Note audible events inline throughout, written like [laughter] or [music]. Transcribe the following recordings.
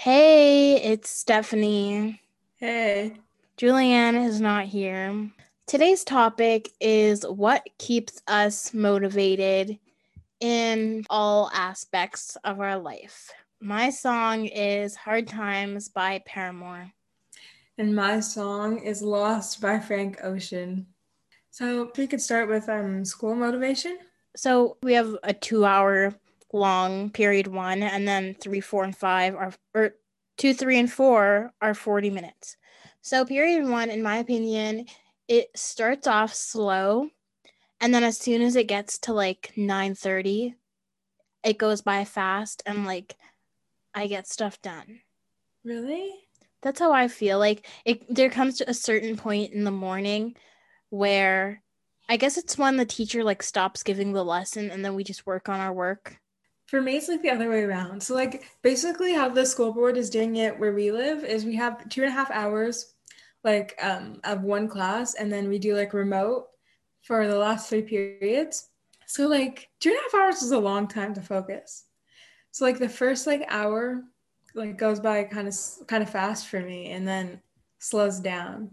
Hey, it's Stephanie. Hey. Julianne is not here. Today's topic is what keeps us motivated in all aspects of our life. My song is Hard Times by Paramore. And my song is Lost by Frank Ocean. So we could start with um, school motivation. So we have a two hour long period one, and then three, four, and five are, or two, three, and four are 40 minutes. So period one, in my opinion, it starts off slow. And then as soon as it gets to like 9 30, it goes by fast and like I get stuff done. Really? That's how I feel. Like it there comes to a certain point in the morning where I guess it's when the teacher like stops giving the lesson and then we just work on our work. For me, it's like the other way around. So, like, basically, how the school board is doing it where we live is we have two and a half hours, like, um, of one class, and then we do like remote for the last three periods. So, like, two and a half hours is a long time to focus. So, like, the first like hour, like, goes by kind of kind of fast for me, and then slows down.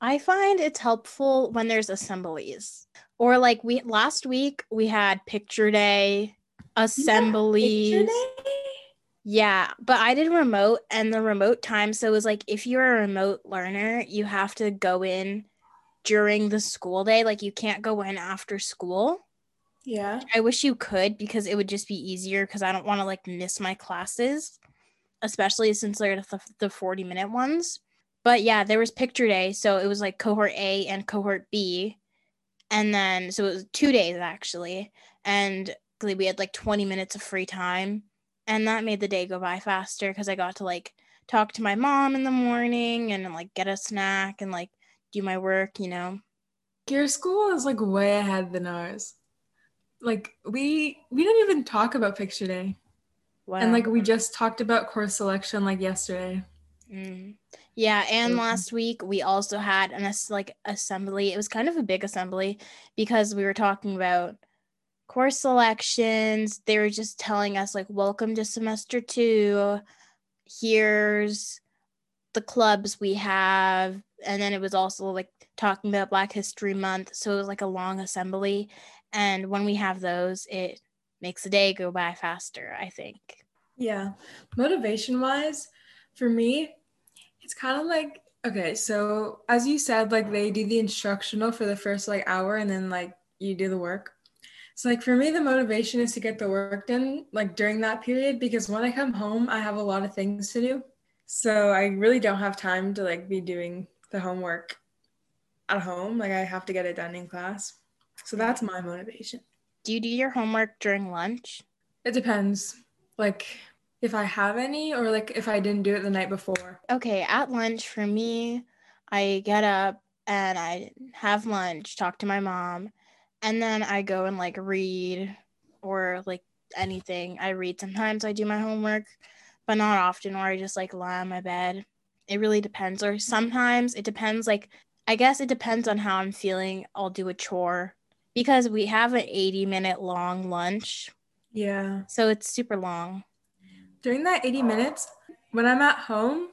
I find it's helpful when there's assemblies. Or like we last week we had picture day assemblies. Yeah, but I did remote and the remote time. So it was like if you're a remote learner, you have to go in during the school day. Like you can't go in after school. Yeah. I wish you could because it would just be easier because I don't want to like miss my classes, especially since they're the, the 40 minute ones. But yeah, there was picture day. So it was like cohort A and cohort B. And then, so it was two days actually. And we had like 20 minutes of free time and that made the day go by faster because i got to like talk to my mom in the morning and like get a snack and like do my work you know? Your school is like way ahead than ours. Like we we didn't even talk about picture day. Wow. and like we just talked about course selection like yesterday. Mm. yeah and last week we also had an like assembly. It was kind of a big assembly because we were talking about course selections. They were just telling us, like, welcome to semester two. Here's the clubs we have. And then it was also like talking about Black History Month. So it was like a long assembly. And when we have those, it makes the day go by faster, I think. Yeah. Motivation wise, for me, it's kind of like, okay, so as you said, like they do the instructional for the first like hour and then like you do the work. So like for me, the motivation is to get the work done like during that period because when I come home, I have a lot of things to do. So I really don't have time to like be doing the homework at home. Like I have to get it done in class. So that's my motivation. Do you do your homework during lunch? It depends. Like if I have any or like if I didn't do it the night before. Okay, at lunch for me, I get up and I have lunch, talk to my mom, and then I go and like read or like anything. I read sometimes I do my homework, but not often or I just like lie on my bed. It really depends. Or sometimes it depends like I guess it depends on how I'm feeling. I'll do a chore because we have an 80 minute long lunch. Yeah. So it's super long. During that 80 minutes, when I'm at home,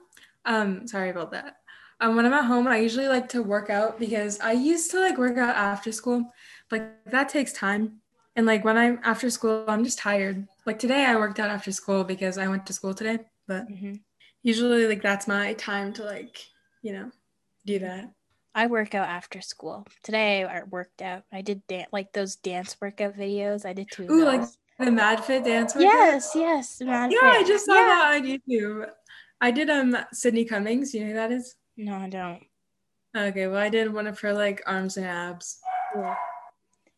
um sorry about that. Um when I'm at home, I usually like to work out because I used to like work out after school like that takes time. And like when I'm after school, I'm just tired. Like today, I worked out after school because I went to school today. But mm-hmm. usually, like that's my time to like, you know, do that. I work out after school. Today, I worked out. I did dance, like those dance workout videos. I did two. Ooh, like the Mad Fit dance. Workout? Yes, yes, Mad yeah, Fit. I just saw yeah. that on YouTube. I did um Sydney Cummings. You know who that is? No, I don't. Okay, well, I did one of her like arms and abs. Cool.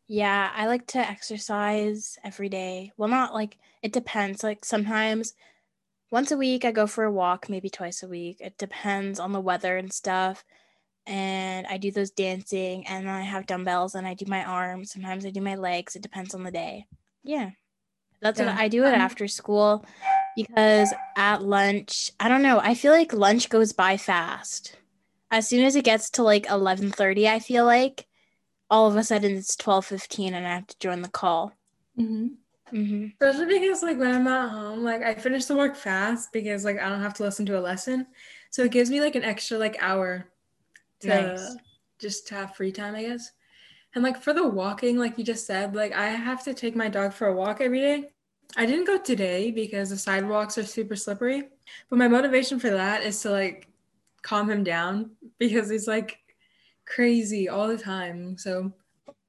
Yeah, I like to exercise every day. Well, not like it depends. Like sometimes once a week I go for a walk, maybe twice a week. It depends on the weather and stuff. And I do those dancing and I have dumbbells and I do my arms. Sometimes I do my legs. It depends on the day. Yeah. That's yeah. what I do it after school because at lunch, I don't know, I feel like lunch goes by fast. As soon as it gets to like 11:30, I feel like all of a sudden it's 12:15 and I have to join the call. Mm-hmm. Mm-hmm. Especially because like when I'm at home, like I finish the work fast because like I don't have to listen to a lesson. So it gives me like an extra like hour to Nice. just to have free time, I guess. And like for the walking, like you just said, like I have to take my dog for a walk every day. I didn't go today because the sidewalks are super slippery. But my motivation for that is to like calm him down [laughs] because he's like crazy all the time. So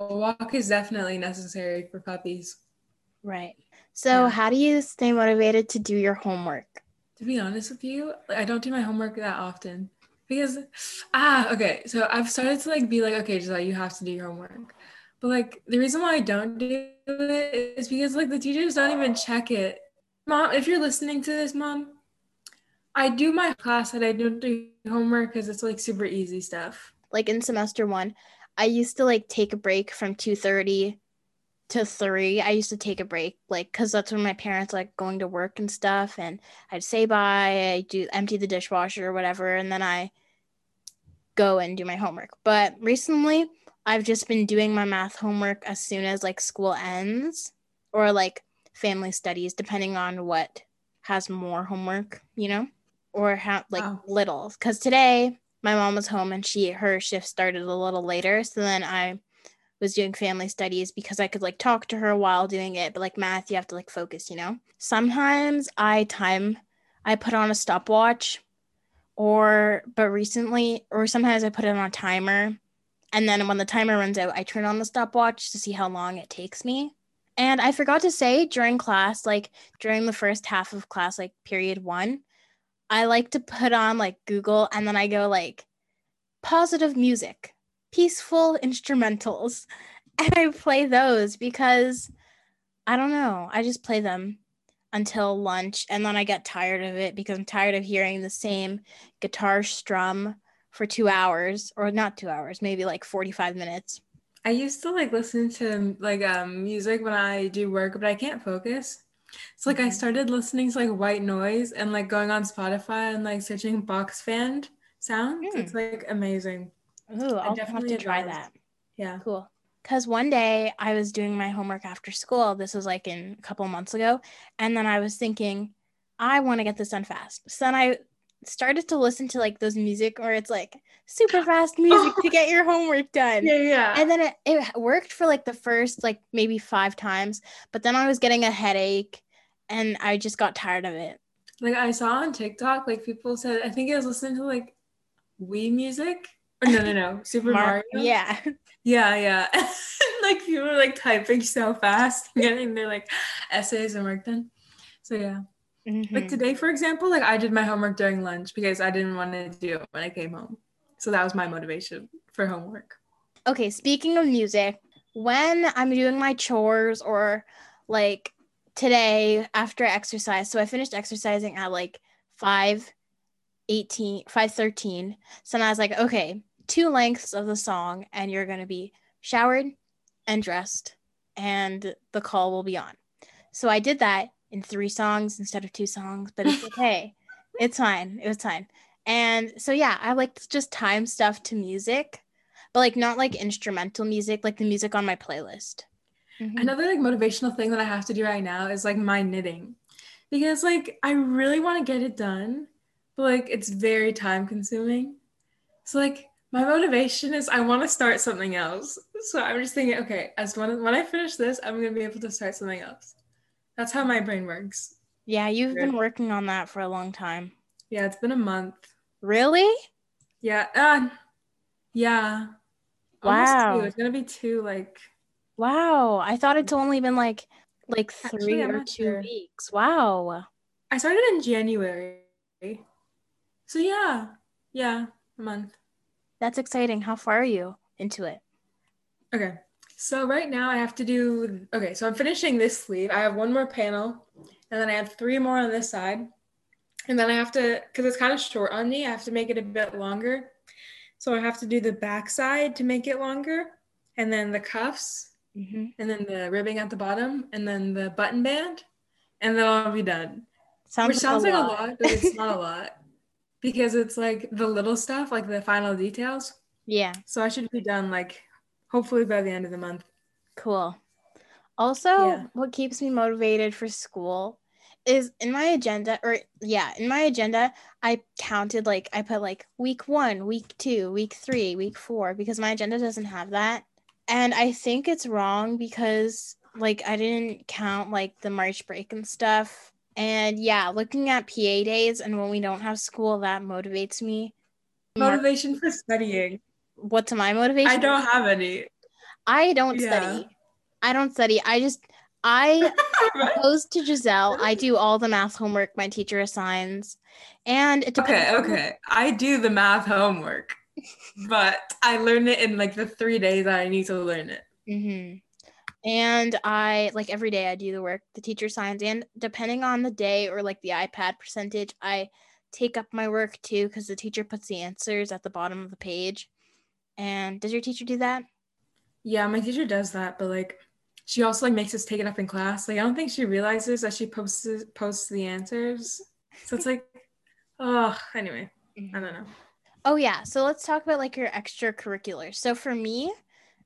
a walk is definitely necessary for puppies. Right. So, Yeah. how do you stay motivated to do your homework? To be honest with you, I don't do my homework that often because ah okay. So I've started to like be like okay, just like you have to do your homework, but like the reason why I don't do it is because like the teachers don't even check it. Mom, if you're listening to this, mom, I do my class and I don't do homework because it's like super easy stuff. Like in semester one, I used to like take a break from 2:30 to 3. I used to take a break like cuz that's when my parents like going to work and stuff and I'd say bye, I do empty the dishwasher or whatever and then I go and do my homework. But recently, I've just been doing my math homework as soon as like school ends or like family studies depending on what has more homework, you know? Or how like Wow. little cuz today my mom was home and she her shift started a little later, so then I was doing family studies because I could like talk to her while doing it, but like math you have to like focus, you know? Sometimes I time I put on a stopwatch or but recently or sometimes I put it on a timer and then when the timer runs out I turn on the stopwatch to see how long it takes me. And I forgot to say during class like during the first half of class like period 1 I like to put on like Google and then I go like positive music, peaceful instrumentals [laughs] and I play those because I don't know, I just play them until lunch and then I get tired of it because I'm tired of hearing the same guitar strum for 2 hours or not 2 hours, maybe like 45 minutes. I used to like listen to like um music when I do work, but I can't focus. So like I started listening to like white noise and like going on Spotify and like searching box fan sounds. Hmm. It's like amazing. Ooh, I'll have definitely to try advise. that. Yeah. Cool. Because one day I was doing my homework after school. This was like in a couple months ago. And then I was thinking, I want to get this done fast. So then I started to listen to like those music where it's like super fast music to get your homework done. Yeah, yeah. And then it, it worked for like the first like maybe five times. But then I was getting a headache and I just got tired of it. like I saw on TikTok, like people said, I think I was listening to like Wii music. Or no, no, no, [laughs] Super Mar- Mario. yeah. [laughs] Yeah, yeah. [laughs] like people were like typing so fast, getting their like essays and work done. So yeah. Like Mhm. today, for example, like I did my homework during lunch because I didn't want to do it when I came home. So that was my motivation for homework. Okay, speaking of music, when I'm doing my chores or like today after exercise, so I finished exercising at like 5 18, 5 13. So I was like, okay, two lengths of the song, and you're gonna be showered and dressed, and the call will be on. So I did that in three songs instead of two songs, but it's okay. [laughs] it's fine. It was fine. And so yeah, I like to just time stuff to music but like not like instrumental music, like the music on my playlist. Mhm. Another like motivational thing that I have to do right now is like my knitting. Because like I really want to get it done, but like it's very time consuming. So like my motivation is I want to start something else. So I'm just thinking, okay, as when when I finish this, I'm gonna be able to start something else. That's how my brain works. Yeah, you've Good. been working on that for a long time. Yeah, it's been a month. Really? Yeah. Uh, yeah. Wow. It's gonna be two like Wow. I thought it's only been like like three I'm or two sure. weeks. Wow. I started in January. So yeah. Yeah, a month. That's exciting. How far are you into it? Okay. So right now I have to do okay, so I'm finishing this sleeve. I have one more panel and then I have three more on this side. And then I have to because it's kind of short on me, I have to make it a bit longer. So I have to do the back side to make it longer and then the cuffs Mm-hmm. and then the ribbing at the bottom and then the button band and then I'll be done. Sounds Which sounds like lot. a lot, but it's not a lot. Because it's like the little stuff, like the final details. [laughs] Yeah. So I should be done like hopefully by the end of the month. Cool. Also, Yeah. what keeps me motivated for school is in my agenda, or yeah, in my agenda, I counted like I put like week one, week two, week three, week four, because my agenda doesn't have that. And I think it's wrong because like I didn't count like the March break and stuff. And yeah, looking at PA days and when we don't have school, that motivates me. Mar- Motivation for studying. What's my motivation? I don't have any. I don't Yeah. study. I don't study. I just I [laughs] opposed to Giselle. I do all the math homework my teacher assigns, and it okay, depends- okay. I do the math homework, but I learn it in like the three days that I need to learn it. Mhm. And I like every day I do the work the teacher assigns, and depending on the day or like the iPad percentage, I take up my work too because the teacher puts the answers at the bottom of the page. And does your teacher do that? Yeah, my teacher does that, but like she also like makes us take it up in class. Like I don't think she realizes that she posts posts the answers. So it's like, [laughs] oh, anyway, mm-hmm. I don't know. Oh yeah, so let's talk about like your extracurriculars. So for me,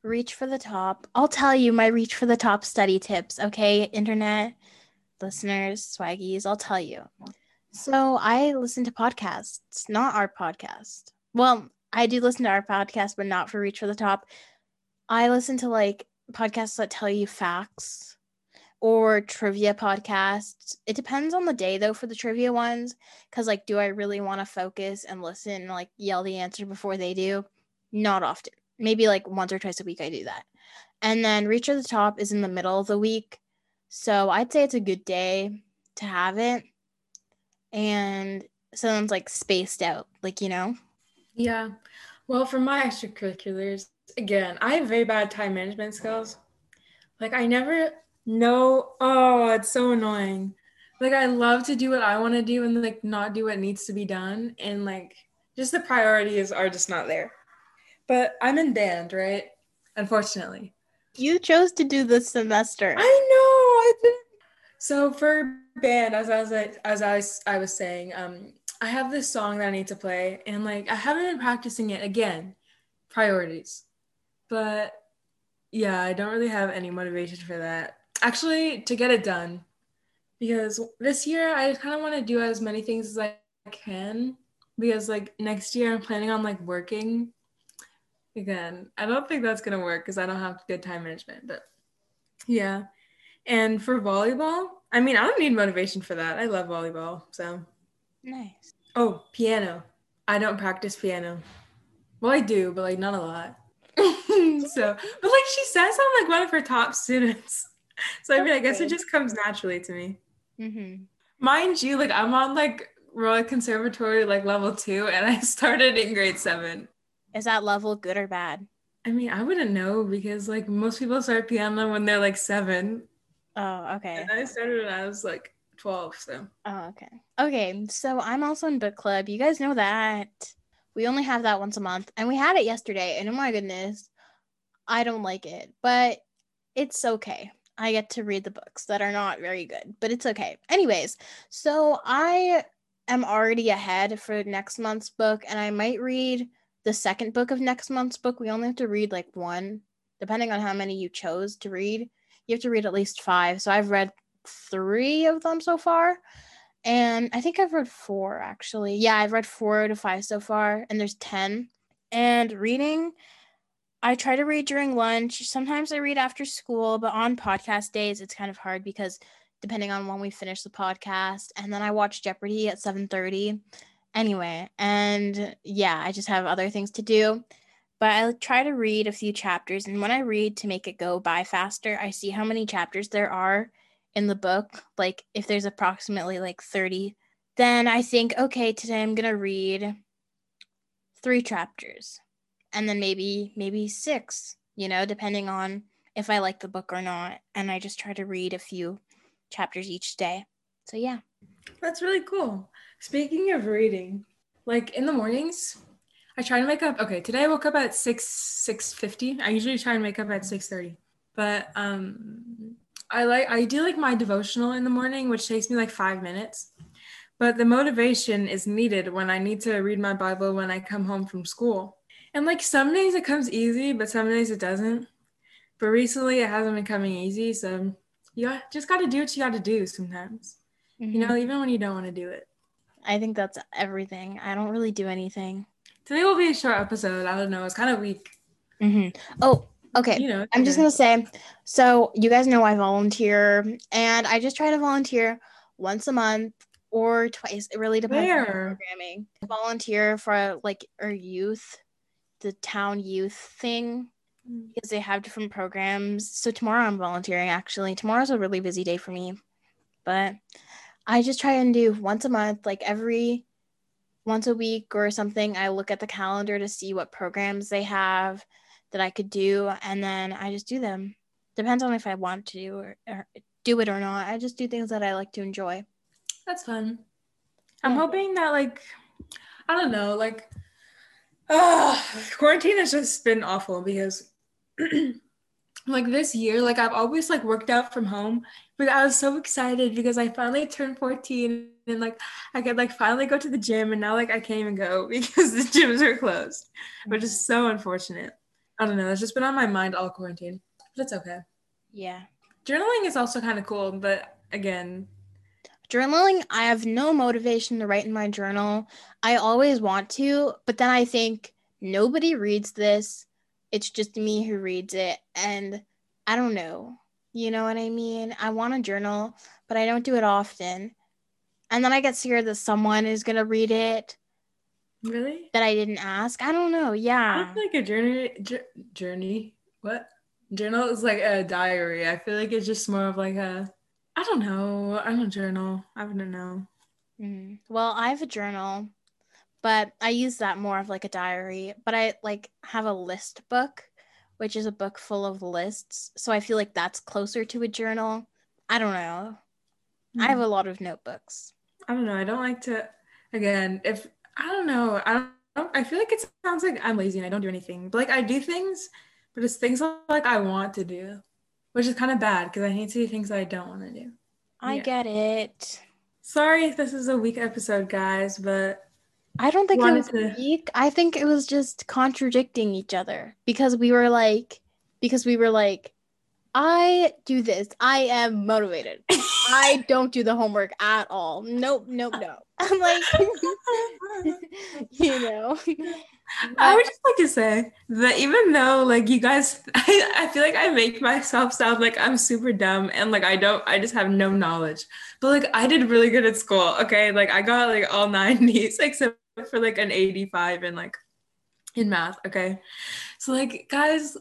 reach for the top. I'll tell you my reach for the top study tips, okay? Internet listeners, swaggies, I'll tell you. So I listen to podcasts, not our podcast. Well, I do listen to our podcast, but not for reach for the top. I listen to like podcasts that tell you facts or trivia podcasts. It depends on the day though for the trivia ones cuz like do I really want to focus and listen and like yell the answer before they do? Not often. Maybe like once or twice a week I do that. And then reach for the top is in the middle of the week. So I'd say it's a good day to have it. And someone's like spaced out, like you know. Yeah. Well, for my extracurriculars, again, I have very bad time management skills. Like I never know. Oh, it's so annoying. Like I love to do what I want to do and like not do what needs to be done, and like just the priorities are just not there. But I'm in band, right? Unfortunately. You chose to do this semester. I know. I. So for band, as I was like, as I was, I was saying, um, I have this song that I need to play, and like I haven't been practicing it again. Priorities, but yeah, I don't really have any motivation for that. Actually, to get it done, because this year I kind of want to do as many things as I can. Because like next year I'm planning on like working again. I don't think that's gonna work because I don't have good time management. But yeah, and for volleyball, I mean, I don't need motivation for that. I love volleyball. So, nice. oh, piano. I don't practice piano. Well, I do, but like not a lot. [laughs] so, but like she says, I'm like one of her top [laughs] students. So I mean, I guess it just comes naturally to me. Mm-hmm. Mind you, like I'm on like Royal Conservatory like level two, and I started in grade seven. Is that level good or bad? I mean, I wouldn't know because like most people start piano when they're like seven, Oh, okay. and I started when I was like twelve. So Oh, okay. Okay, so I'm also in book club. You guys know that. We only have that once a month, and we had it yesterday, and oh my goodness, I don't like it, but it's okay. I get to read the books that are not very good, but it's okay. Anyways, so I am already ahead for next month's book, and I might read the second book of next month's book. We only have to read like one, depending on how many you chose to read. You have to read at least five. So I've read three of them so far. And I think I've read four actually. Yeah, I've read four to five so far, and there's 10. And reading, I try to read during lunch. Sometimes I read after school, but on podcast days, it's kind of hard because depending on when we finish the podcast, and then I watch Jeopardy at 7:30. Anyway, and yeah, I just have other things to do. But I try to read a few chapters, and when I read to make it go by faster, I see how many chapters there are in the book, like if there's approximately like 30, then I think, okay, today I'm going to read three chapters and then maybe, maybe six, you know, depending on if I like the book or not. And I just try to read a few chapters each day. So, yeah. that's really cool. Speaking of reading, like in the mornings, I try to wake up. Okay, today I woke up at six six fifty. I usually try and wake up at six thirty, but um, I like I do like my devotional in the morning, which takes me like five minutes. But the motivation is needed when I need to read my Bible when I come home from school. And like some days it comes easy, but some days it doesn't. But recently it hasn't been coming easy. So you just got to do what you got to do sometimes. Mm-hmm. You know, even when you don't want to do it. I think that's everything. I don't really do anything. Today will be a short episode. I don't know. It's kind of weak. Mm-hmm. Oh, okay. You know, I'm just gonna say. So you guys know I volunteer, and I just try to volunteer once a month or twice. It really depends Where? on programming. I volunteer for like our youth, the town youth thing, mm. because they have different programs. So tomorrow I'm volunteering. Actually, tomorrow's a really busy day for me, but I just try and do once a month, like every once a week or something. I look at the calendar to see what programs they have that I could do, and then I just do them. Depends on if I want to do or, or do it or not. I just do things that I like to enjoy. That's fun. I'm hoping that like I don't know, like uh, [sighs] quarantine has just been awful because [clears throat] like this year, like I've always like worked out from home, but I was so excited because I finally turned 14 and like I could like finally go to the gym and now like I can't even go [laughs] because the gyms are closed, which is so unfortunate. I don't know. It's just been on my mind all quarantine, but it's okay. Yeah. Journaling is also kind of cool, but again, journaling, I have no motivation to write in my journal. I always want to, but then I think nobody reads this. It's just me who reads it. And I don't know. You know what I mean? I want to journal, but I don't do it often. And then I get scared that someone is going to read it. Really? That I didn't ask. I don't know. Yeah. I feel like a journey. journey. What? Journal is like a diary. I feel like it's just more of like a. I don't know. I don't journal. I don't know. Mm. Well, I have a journal, but I use that more of like a diary. But I like have a list book which is a book full of lists. So I feel like that's closer to a journal. I don't know. Mm. I have hmm. a lot of notebooks. I don't know. I don't like to, again, if I don't know, I don't, I feel like it sounds like I'm lazy and I don't do anything. But like I do things, but it's things like I want to do, which is kind of bad because I hate to do things that I don't want to do. I yeah. get it. Sorry if this is a weak episode, guys, but I don't think it was to... weak. I think it was just contradicting each other because we were like, because we were like, I do this. I am motivated. I [laughs] don't do the homework at all. Nope, nope, no. [laughs] I'm like, [laughs] you know. I would just like to say that even though like you guys I, I feel like I make myself sound like I'm super dumb and like I don't I just have no knowledge. But like I did really good at school. Okay. Like I got like all 90s except for like an 85 in like in math. Okay. So like guys,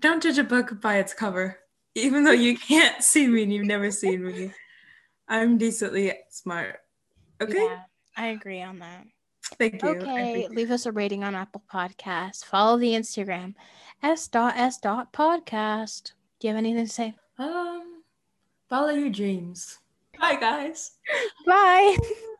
don't judge a book by its cover. Even though you can't [laughs] see me and you've never seen me. I'm decently smart. Okay. Yeah, I agree on that. Thank you. Okay, leave us a rating on Apple Podcasts. Follow the Instagram s dot s dot podcast. Do you have anything to say? Um, follow your dreams. Bye, guys. Bye. [laughs]